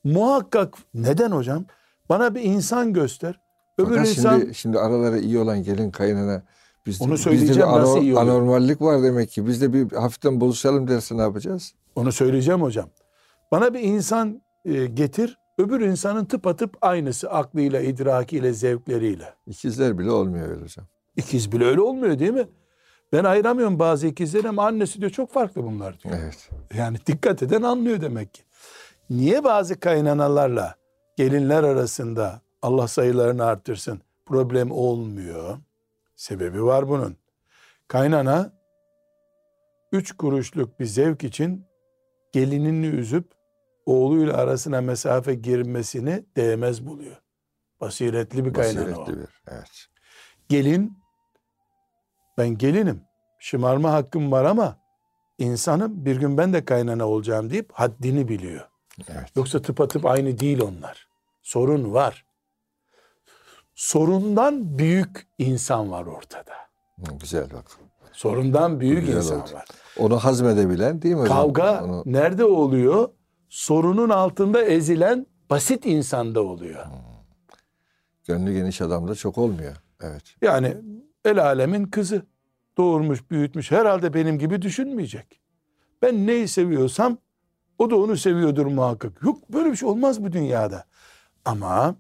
Muhakkak neden hocam? Bana bir insan göster. Öbür Fakat insan şimdi, şimdi araları iyi olan gelin kayınına biz, Onu bizde söyleyeceğim, bir nasıl iyi oluyor? anormallik var demek ki. Biz de bir hafiften buluşalım derse ne yapacağız? onu söyleyeceğim hocam. Bana bir insan e, getir. Öbür insanın tıpatıp aynısı aklıyla, idrakiyle, zevkleriyle. İkizler bile olmuyor öyle hocam. İkiz bile öyle olmuyor değil mi? Ben ayıramıyorum bazı ikizleri ama annesi diyor çok farklı bunlar diyor. Evet. Yani dikkat eden anlıyor demek ki. Niye bazı kaynanalarla gelinler arasında Allah sayılarını arttırsın problem olmuyor? Sebebi var bunun. Kaynana üç kuruşluk bir zevk için gelinini üzüp oğluyla arasına mesafe girmesini değmez buluyor. Basiretli bir kaynana o. Basiretli bir. Evet. Gelin, ben gelinim, şımarma hakkım var ama insanım bir gün ben de kaynana olacağım deyip haddini biliyor. Evet. Yoksa tıpatıp aynı değil onlar. Sorun var. Sorundan büyük insan var ortada. Güzel bak. Sorundan büyük Güzel insan oldu. var. Onu hazmedebilen değil mi hocam? Kavga Onu, nerede oluyor? Sorunun altında ezilen basit insanda oluyor. gönlü geniş adamda çok olmuyor. Evet. Yani el alemin kızı doğurmuş, büyütmüş. Herhalde benim gibi düşünmeyecek. Ben neyi seviyorsam o da onu seviyordur muhakkak. Yok böyle bir şey olmaz bu dünyada. Ama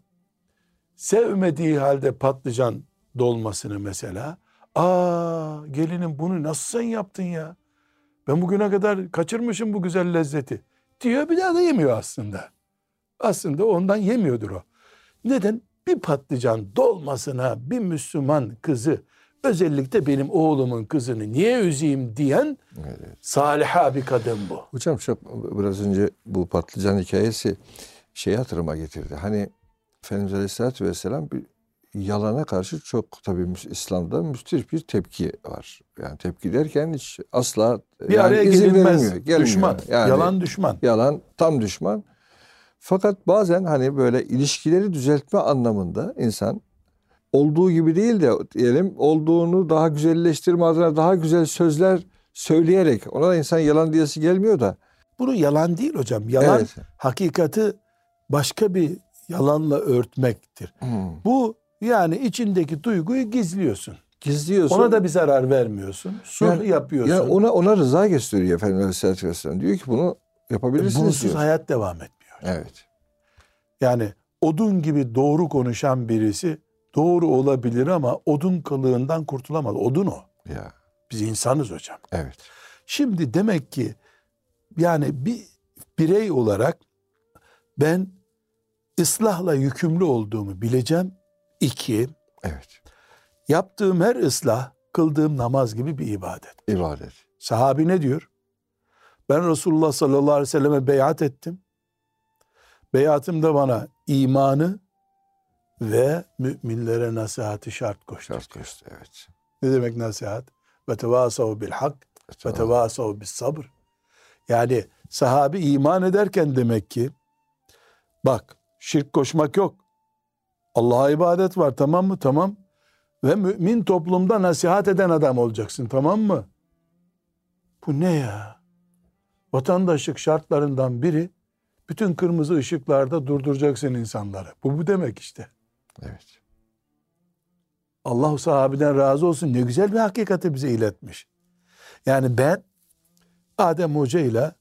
sevmediği halde patlıcan dolmasını mesela aa gelinim bunu nasıl sen yaptın ya? Ben bugüne kadar kaçırmışım bu güzel lezzeti diyor bir daha da yemiyor aslında. Aslında ondan yemiyordur o. Neden? Bir patlıcan dolmasına bir Müslüman kızı özellikle benim oğlumun kızını niye üzeyim diyen evet. saliha bir kadın bu. Hocam çok biraz önce bu patlıcan hikayesi şey hatırıma getirdi. Hani Efendimiz Aleyhisselatü Vesselam bir yalana karşı çok tabii İslam'da müstif bir tepki var. Yani tepki derken hiç asla Bir yani araya izin gelinmez. verilmiyor, gelmiyor. düşman. Yani Yalan düşman. yalan tam düşman. Fakat bazen hani böyle ilişkileri düzeltme anlamında insan olduğu gibi değil de diyelim olduğunu daha güzelleştirme adına daha güzel sözler söyleyerek ona da insan yalan diyesi gelmiyor da. Bunu yalan değil hocam. Yalan Evet. hakikati başka bir yalanla örtmektir. Hmm. Bu yani içindeki duyguyu gizliyorsun. Gizliyorsun. Ona da bir zarar vermiyorsun. Sulh Yani- yapıyorsun. ya ona ona rıza gösteriyor Efendimiz Aleyhisselatü Vesselam. Diyor ki bunu yapabilirsiniz Bunsuz diyor. hayat devam etmiyor. Evet. Yani odun gibi doğru konuşan birisi doğru olabilir ama odun kılığından kurtulamaz. Odun o. Ya. Biz insanız hocam. Evet. Şimdi demek ki yani bir birey olarak ben ıslahla yükümlü olduğumu bileceğim. İki, Evet. yaptığım her ıslah kıldığım namaz gibi bir ibadet. İbadet. Sahabi ne diyor? Ben Resulullah sallallahu aleyhi ve selleme beyat ettim. Beyatımda bana imanı ve müminlere nasihati şart koştu. Şart koştu evet. Ne demek nasihat? Ve tevasav bil hak ve tevasav bis sabr. Yani sahabi iman ederken demek ki bak şirk koşmak yok. Allah'a ibadet var tamam mı? Tamam. Ve mümin toplumda nasihat eden adam olacaksın tamam mı? Bu ne ya? Vatandaşlık şartlarından biri bütün kırmızı ışıklarda durduracaksın insanları. Bu bu demek işte. Evet. Allah sahabeden razı olsun. Ne güzel bir hakikati bize iletmiş. Yani ben Adem Hoca ile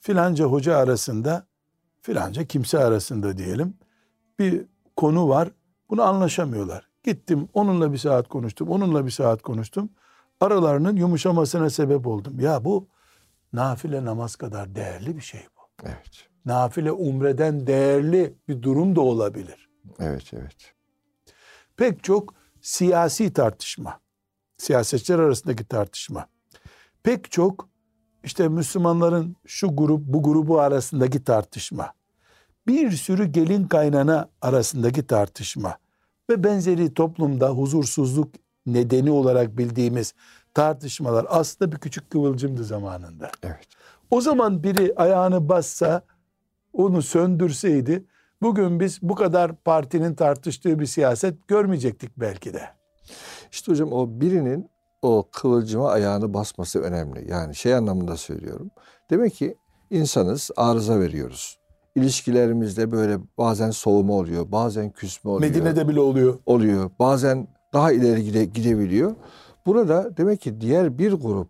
filanca hoca arasında filanca kimse arasında diyelim bir konu var. Bunu anlaşamıyorlar. Gittim onunla bir saat konuştum. Onunla bir saat konuştum. Aralarının yumuşamasına sebep oldum. Ya bu nafile namaz kadar değerli bir şey bu. Evet. Nafile umreden değerli bir durum da olabilir. Evet, evet. Pek çok siyasi tartışma, siyasetçiler arasındaki tartışma, pek çok işte Müslümanların şu grup bu grubu arasındaki tartışma, bir sürü gelin kaynana arasındaki tartışma ve benzeri toplumda huzursuzluk nedeni olarak bildiğimiz tartışmalar aslında bir küçük kıvılcımdı zamanında. Evet. O zaman biri ayağını bassa, onu söndürseydi, bugün biz bu kadar partinin tartıştığı bir siyaset görmeyecektik belki de. İşte hocam o birinin o kıvılcıma ayağını basması önemli. Yani şey anlamında söylüyorum. Demek ki insanız, arıza veriyoruz. İlişkilerimizde böyle bazen soğuma oluyor, bazen küsme oluyor. Medine'de bile oluyor. oluyor. Bazen daha ileri gide, gidebiliyor. Burada demek ki diğer bir grup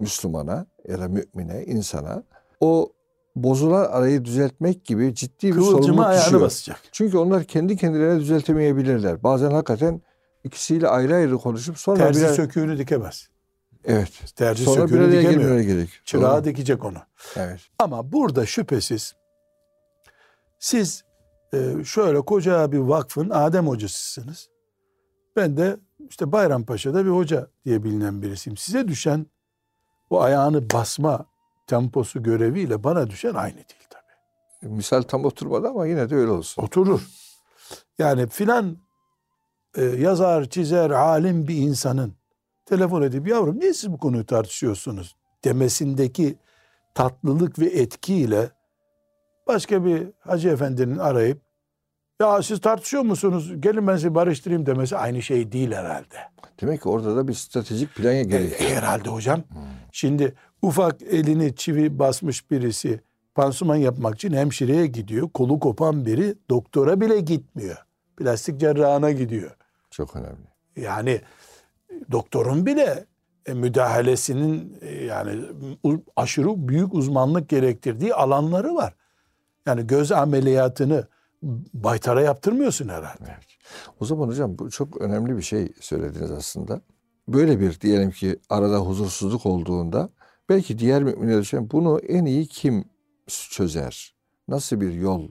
Müslümana ya da mümine, insana o bozulan arayı düzeltmek gibi ciddi bir Kıvılcıma sorumluluk ayağını düşüyor. basacak. Çünkü onlar kendi kendilerine düzeltemeyebilirler. Bazen hakikaten ikisiyle ayrı ayrı konuşup sonra Terzi birer, söküğünü dikemez. evet. Terzi Sonra bir söküğünü araya dikemiyor. gerek. Çırağı Doğru. dikecek onu. Evet. Ama burada şüphesiz siz e, şöyle koca bir vakfın Adem hocasısınız. Ben de işte Bayrampaşa'da bir hoca diye bilinen birisiyim. Size düşen o ayağını basma temposu göreviyle bana düşen aynı değil tabii. Misal tam oturmadı ama yine de öyle olsun. Oturur. Yani filan e, yazar, çizer, alim bir insanın telefon edip yavrum niye siz bu konuyu tartışıyorsunuz demesindeki tatlılık ve etkiyle başka bir hacı efendinin arayıp ya siz tartışıyor musunuz gelin ben sizi barıştırayım demesi aynı şey değil herhalde. Demek ki orada da bir stratejik plan E, gerekiyor. herhalde hocam. Şimdi ufak elini çivi basmış birisi pansuman yapmak için hemşireye gidiyor. Kolu kopan biri doktora bile gitmiyor. Plastik cerrahına gidiyor. Çok önemli. Yani doktorun bile e, müdahalesinin e, yani aşırı büyük uzmanlık gerektirdiği alanları var. Yani göz ameliyatını baytara yaptırmıyorsun herhalde. Evet. O zaman hocam bu çok önemli bir şey söylediniz aslında. Böyle bir diyelim ki arada huzursuzluk olduğunda belki diğer müminler için bunu en iyi kim çözer? Nasıl bir yol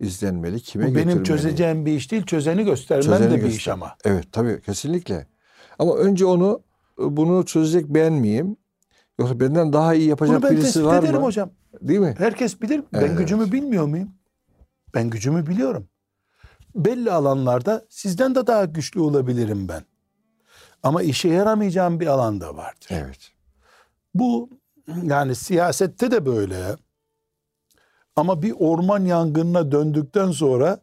izlenmeli? Kime Bu benim çözeceğim bir iş değil, çözeni göstermem Çözeni de bir göster- iş ama. Evet tabii kesinlikle. Ama önce onu bunu çözecek ben miyim? Yoksa benden daha iyi yapacak Bunu ben birisi var ederim mı? hocam. Değil mi? Herkes bilir. Ben Evet. gücümü bilmiyor muyum? Ben gücümü biliyorum. Belli alanlarda sizden de daha güçlü olabilirim ben. Ama işe yaramayacağım bir alanda vardır. Evet. Bu yani siyasette de böyle. Ama bir orman yangınına döndükten sonra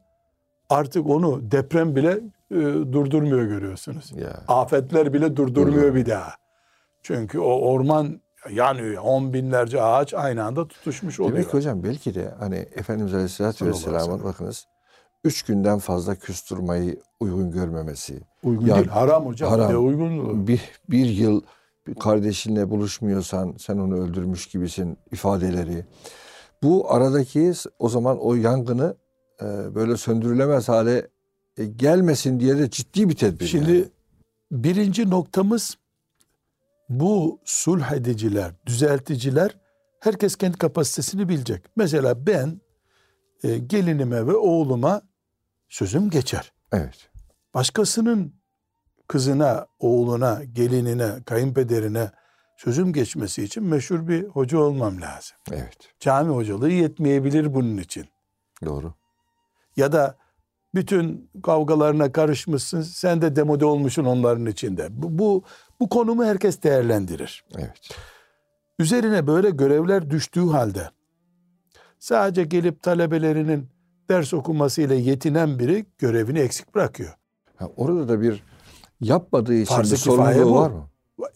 artık onu deprem bile e, durdurmuyor görüyorsunuz. Ya. Afetler bile durdurmuyor bir daha. Çünkü o orman yanıyor. On binlerce ağaç aynı anda tutuşmuş oluyor. Demek ki hocam belki de hani Efendimiz Aleyhisselatü Vesselam'ın bakınız üç günden fazla küstürmeyi uygun görmemesi. Uygun Ya- değil. Haram hocam. Haram. Ne uygunluğu? Bir, bir yıl bir kardeşinle buluşmuyorsan sen onu öldürmüş gibisin ifadeleri. Bu aradaki o zaman o yangını e, böyle söndürülemez hale e, gelmesin diye de ciddi bir tedbir. Şimdi yani. birinci noktamız bu sulh ediciler, düzelticiler herkes kendi kapasitesini bilecek. Mesela ben e, gelinime ve oğluma sözüm geçer. Evet. Başkasının kızına, oğluna, gelinine, kayınpederine sözüm geçmesi için meşhur bir hoca olmam lazım. Evet. Cami hocalığı yetmeyebilir bunun için. Doğru. Ya da bütün kavgalarına karışmışsın. Sen de demode olmuşsun onların içinde. Bu, bu, bu konumu herkes değerlendirir. Evet. Üzerine böyle görevler düştüğü halde sadece gelip talebelerinin ders okumasıyla yetinen biri görevini eksik bırakıyor. Ha, orada da bir yapmadığı için Farz-ı bir sorumluluğu var mı?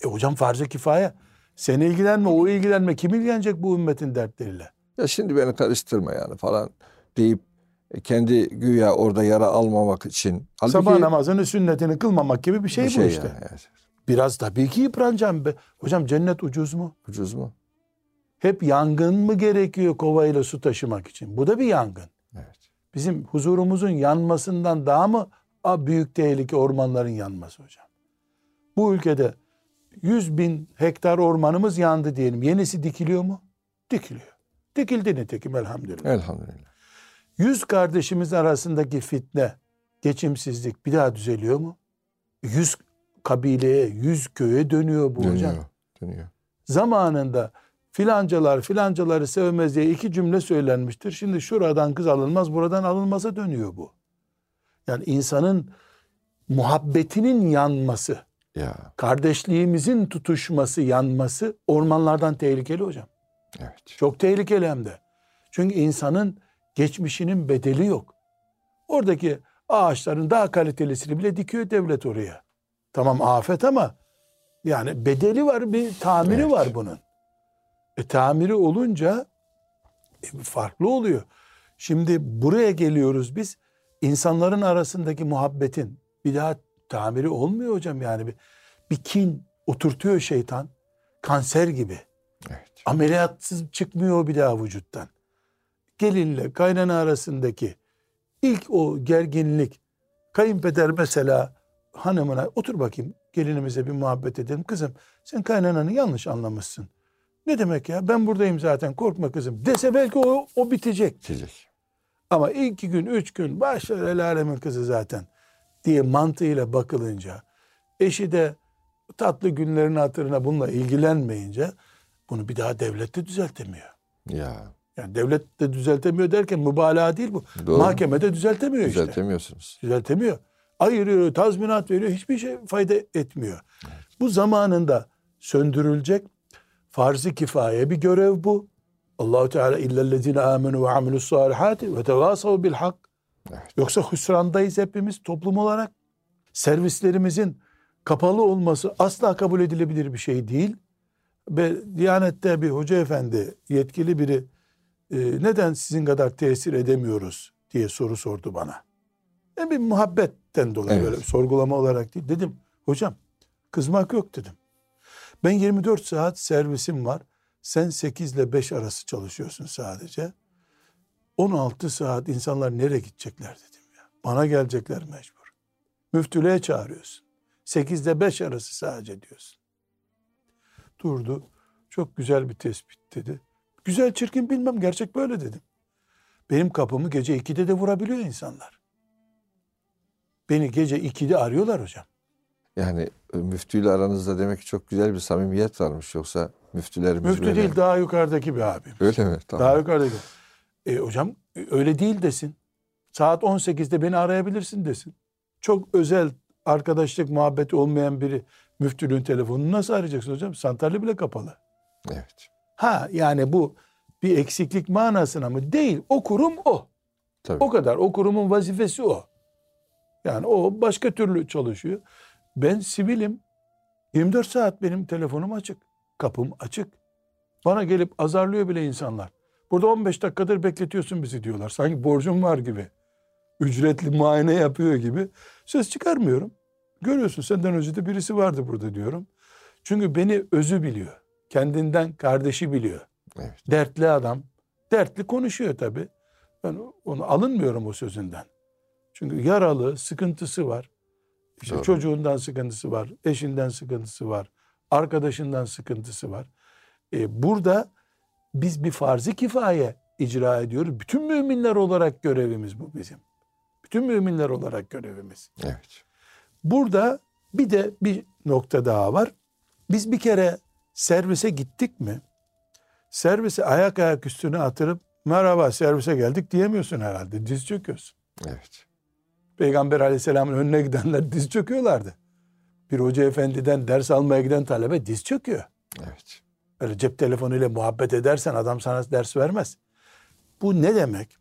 E hocam farz-ı kifaye. Sen ilgilenme, o ilgilenme. Kim ilgilenecek bu ümmetin dertleriyle? Ya şimdi beni karıştırma yani falan deyip e, kendi güya orada yara almamak için. Halbuki Sabah namazını sünnetini kılmamak gibi bir şey, bir bu işte. yani, evet. Biraz tabii ki yıpranacağım. Be. Hocam cennet ucuz mu? Ucuz mu? Hep yangın mı gerekiyor kovayla su taşımak için? Bu da bir yangın. Evet. Bizim huzurumuzun yanmasından daha mı büyük tehlike ormanların yanması hocam? Bu ülkede 100 bin hektar ormanımız yandı diyelim. Yenisi dikiliyor mu? Dikiliyor. Dikildi nitekim elhamdülillah. Elhamdülillah. 100 kardeşimiz arasındaki fitne, geçimsizlik bir daha düzeliyor mu? 100 kabileye, 100 köye dönüyor bu hocam. Dönüyor. Dönüyor. Zamanında filancalar filancaları sevmez diye iki cümle söylenmiştir. Şimdi şuradan kız alınmaz, buradan alınmaza dönüyor bu. Yani insanın muhabbetinin yanması, Ya kardeşliğimizin tutuşması, yanması ormanlardan tehlikeli hocam. evet. Çok tehlikeli hem de. Çünkü insanın geçmişinin bedeli yok. Oradaki ağaçların daha kalitelisini bile dikiyor devlet oraya. Tamam afet ama yani bedeli var, bir tamiri Evet. var bunun. E tamiri olunca e, farklı oluyor. Şimdi buraya geliyoruz biz. insanların arasındaki muhabbetin bir daha tamiri olmuyor hocam yani bir, bir kin oturtuyor şeytan kanser gibi. Evet. Ameliyatsız çıkmıyor bir daha vücuttan. Gelinle kaynana arasındaki ilk o gerginlik kayınpeder mesela hanımına otur bakayım gelinimize bir muhabbet edelim. Kızım sen kaynananı yanlış anlamışsın. Ne demek ya ben buradayım zaten korkma kızım dese belki o, o bitecek. Bitecek. Ama iki gün üç gün başlar el alemin kızı zaten diye mantığıyla bakılınca eşi de tatlı günlerin hatırına bununla ilgilenmeyince bunu bir daha devlet de düzeltemiyor. Ya Yani devlet de düzeltemiyor derken mübalağa değil bu. Doğru. Mahkemede düzeltemiyor işte. düzeltemiyorsunuz. Düzeltemiyor. Ayırıyor, tazminat veriyor. Hiçbir şey fayda etmiyor. Bu zamanında söndürülecek farz-ı kifaye bir görev bu. Allahu Teala illellezine amenu ve amilus salihati ve tevasav bil hak. Evet. Yoksa hüsrandayız hepimiz toplum olarak. Servislerimizin kapalı olması asla kabul edilebilir bir şey değil. Ve Diyanet'te bir hoca efendi, yetkili biri e, neden sizin kadar tesir edemiyoruz diye soru sordu bana. Ben bir muhabbetten dolayı Evet. böyle bir sorgulama olarak değil. Dedim hocam kızmak yok dedim. Ben 24 saat servisim var. Sen 8 ile 5 arası çalışıyorsun sadece. 16 saat insanlar nereye gidecekler dedim ya. Bana gelecekler mecbur. Müftülüğe çağırıyorsun. 8 ile 5 arası sadece diyorsun. Durdu. Çok güzel bir tespit dedi. Güzel çirkin bilmem gerçek böyle dedim. Benim kapımı gece 2'de de vurabiliyor insanlar. Beni gece 2'de arıyorlar hocam. Yani e, müftüyle aranızda demek ki çok güzel bir samimiyet varmış. Yoksa müftülerimiz Müftü böyle- değil daha yukarıdaki bir abim. Öyle mi? Tamam. Daha yukarıdaki. E, hocam e, öyle değil desin. Saat 18'de beni arayabilirsin desin. Çok özel arkadaşlık muhabbeti olmayan biri müftülüğün telefonunu nasıl arayacaksın hocam? Santrali bile kapalı. Evet. Ha yani bu bir eksiklik manasına mı? Değil. O kurum o. Tabii. O kadar. O kurumun vazifesi o. Yani o başka türlü çalışıyor. Ben sivilim. 24 saat benim telefonum açık. Kapım açık. Bana gelip azarlıyor bile insanlar. Burada 15 dakikadır bekletiyorsun bizi diyorlar. Sanki borcum var gibi. Ücretli muayene yapıyor gibi. Ses çıkarmıyorum. Görüyorsun senden önce de birisi vardı burada diyorum. Çünkü beni özü biliyor. Kendinden kardeşi biliyor. Evet. Dertli adam. Dertli konuşuyor tabii. Ben onu alınmıyorum o sözünden. Çünkü yaralı, sıkıntısı var. İşte Doğru. çocuğundan sıkıntısı var, eşinden sıkıntısı var, arkadaşından sıkıntısı var. E, burada biz bir farz-ı kifaye icra ediyoruz. Bütün müminler olarak görevimiz bu bizim. Bütün müminler olarak görevimiz. Evet. Burada bir de bir nokta daha var. Biz bir kere servise gittik mi? Servise ayak ayak üstüne atırıp merhaba servise geldik diyemiyorsun herhalde. Diz çöküyorsun. Evet. Peygamber aleyhisselamın önüne gidenler diz çöküyorlardı. Bir hoca efendiden ders almaya giden talebe diz çöküyor. Evet. Öyle cep telefonuyla muhabbet edersen adam sana ders vermez. Bu ne demek?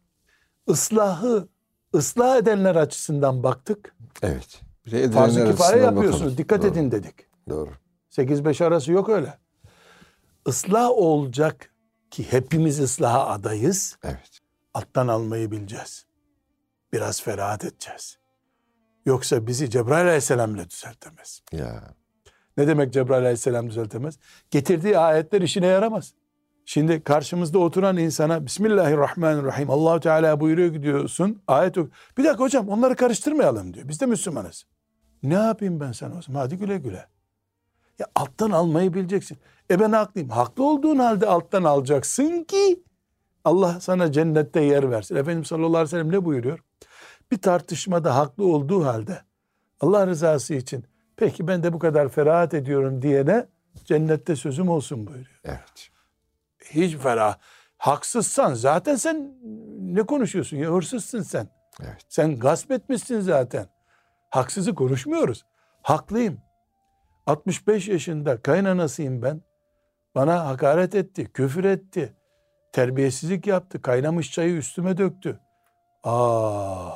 Islahı ıslah edenler açısından baktık. Evet. De Farz-ı açısından yapıyorsunuz. bakalım. Dikkat Doğru, edin dedik. Doğru. 8-5 arası yok öyle. Islah olacak ki hepimiz ıslaha adayız. Evet. Alttan almayı bileceğiz. Biraz ferahat edeceğiz. Yoksa bizi Cebrail aleyhisselam ile düzeltemez. Ya. Ne demek Cebrail aleyhisselam düzeltemez? Getirdiği ayetler işine yaramaz. Şimdi karşımızda oturan insana Bismillahirrahmanirrahim Allahu Teala buyuruyor gidiyorsun. Ayet ok. Bir dakika hocam onları karıştırmayalım diyor. Biz de Müslümanız. Ne yapayım ben sana o zaman? Hadi güle güle. Ya alttan almayı bileceksin. E ben haklıyım. Haklı olduğun halde alttan alacaksın ki Allah sana cennette yer versin. Efendimiz sallallahu aleyhi ve sellem ne buyuruyor? Bir tartışmada haklı olduğu halde Allah rızası için peki ben de bu kadar ferahat ediyorum diyene cennette sözüm olsun buyuruyor. Evet. Hiç ferah. Haksızsan zaten sen ne konuşuyorsun ya hırsızsın sen. Evet. Sen gasp etmişsin zaten. Haksızı konuşmuyoruz. Haklıyım. 65 yaşında kaynanasıyım ben. Bana hakaret etti, küfür etti. Terbiyesizlik yaptı, kaynamış çayı üstüme döktü. Aa,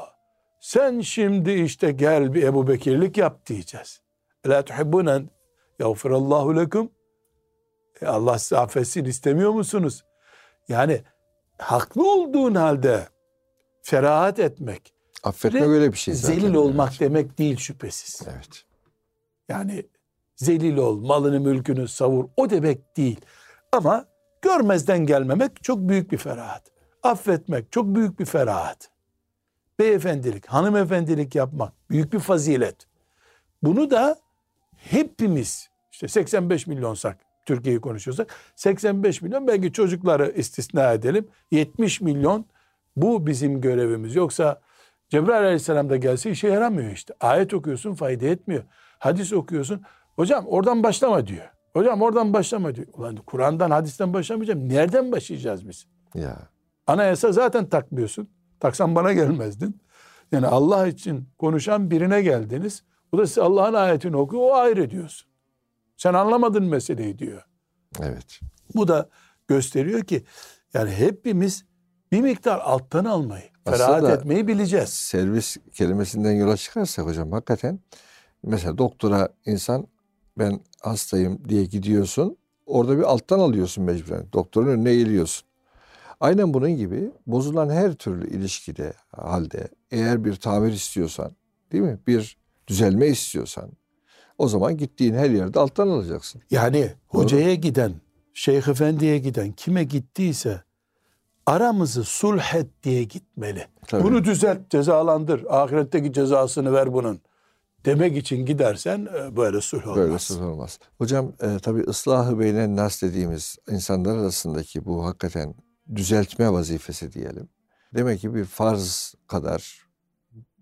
sen şimdi işte gel bir Ebu Bekirlik yap diyeceğiz. La tuhibbunen yağfirallahu lekum. E Allah size affetsin istemiyor musunuz? Yani haklı olduğun halde ferahat etmek, Affetmek öyle bir şey zaten. zelil olmak Evet. demek değil şüphesiz. Evet. Yani zelil ol, malını mülkünü savur o demek değil. Ama görmezden gelmemek çok büyük bir ferahat. Affetmek çok büyük bir ferahat. Beyefendilik, hanımefendilik yapmak büyük bir fazilet. Bunu da hepimiz işte 85 milyonsak Türkiye'yi konuşuyorsak 85 milyon belki çocukları istisna edelim 70 milyon bu bizim görevimiz. Yoksa Cebrail aleyhisselam da gelse işe yaramıyor işte. Ayet okuyorsun fayda etmiyor. Hadis okuyorsun. Hocam oradan başlama diyor. Hocam oradan başlama diyor. Ulan Kur'an'dan hadisten başlamayacağım. Nereden başlayacağız biz? Ya. Anayasa zaten takmıyorsun. Taksan bana gelmezdin. Yani Allah için konuşan birine geldiniz. O da Allah'ın ayetini okuyor. O ayrı diyorsun. Sen anlamadın meseleyi diyor. Evet. Bu da gösteriyor ki yani hepimiz bir miktar alttan almayı, ferahat Aslında- etmeyi bileceğiz. servis kelimesinden yola çıkarsak hocam hakikaten mesela doktora insan ben hastayım diye gidiyorsun. Orada bir alttan alıyorsun mecburen. Doktorun önüne eğiliyorsun. Aynen bunun gibi bozulan her türlü ilişkide halde eğer bir tamir istiyorsan değil mi? Bir düzelme istiyorsan o zaman gittiğin her yerde alttan alacaksın. Yani hocaya giden, şeyh efendiye giden kime gittiyse aramızı sulh et diye gitmeli. Tabii. Bunu düzelt, cezalandır. Ahiretteki cezasını ver bunun. Demek için gidersen e, böyle sulh olmaz. Böyle söz olmaz. Hocam e, tabii ıslahı beynen nas dediğimiz insanlar arasındaki bu hakikaten düzeltme vazifesi diyelim. Demek ki bir farz kadar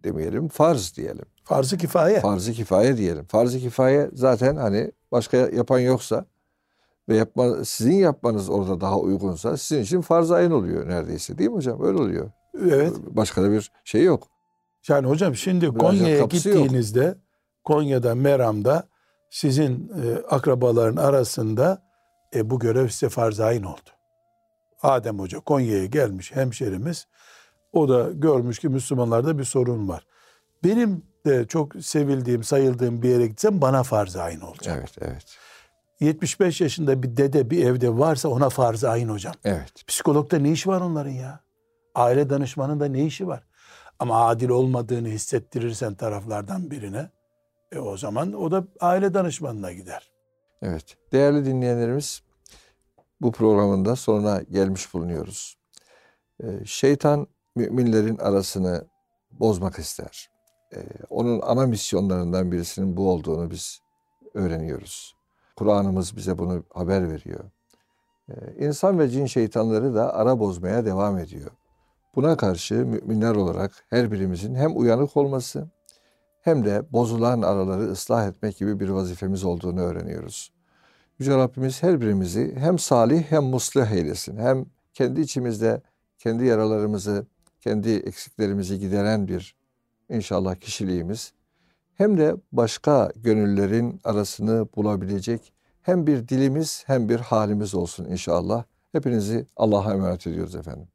demeyelim, farz diyelim. Farz-ı kifaye. Farz-ı kifaye diyelim. Farz-ı kifaye zaten hani başka yapan yoksa ve yapma, sizin yapmanız orada daha uygunsa sizin için farz-ı ayın oluyor neredeyse değil mi hocam? Öyle oluyor. Evet. Başka da bir şey yok. Yani hocam şimdi Konya'ya kapısı yok. gittiğinizde Konya'da Meram'da sizin e, akrabaların arasında e, bu görev size farz-ı ayn oldu. Adem Hoca Konya'ya gelmiş hemşerimiz. O da görmüş ki Müslümanlarda bir sorun var. Benim de çok sevildiğim, sayıldığım bir yere gitsem bana farz-ı ayn olacak. Evet, evet. 75 yaşında bir dede bir evde varsa ona farz-ı ayn hocam. Evet. Psikologda ne işi var onların ya? Aile danışmanında ne işi var? Ama adil olmadığını hissettirirsen taraflardan birine e o zaman o da aile danışmanına gider. Evet. Değerli dinleyenlerimiz bu programın da sonuna gelmiş bulunuyoruz. Ee, şeytan müminlerin arasını bozmak ister. Ee, onun ana misyonlarından birisinin bu olduğunu biz öğreniyoruz. Kur'an'ımız bize bunu haber veriyor. Ee, insan ve cin şeytanları da ara bozmaya devam ediyor. Buna karşı müminler olarak her birimizin hem uyanık olması hem de bozulan araları ıslah etmek gibi bir vazifemiz olduğunu öğreniyoruz. Yüce Rabbimiz her birimizi hem salih hem muslih eylesin. Hem kendi içimizde kendi yaralarımızı kendi eksiklerimizi gideren bir inşallah kişiliğimiz hem de başka gönüllerin arasını bulabilecek hem bir dilimiz hem bir halimiz olsun inşallah. Hepinizi Allah'a emanet ediyoruz efendim.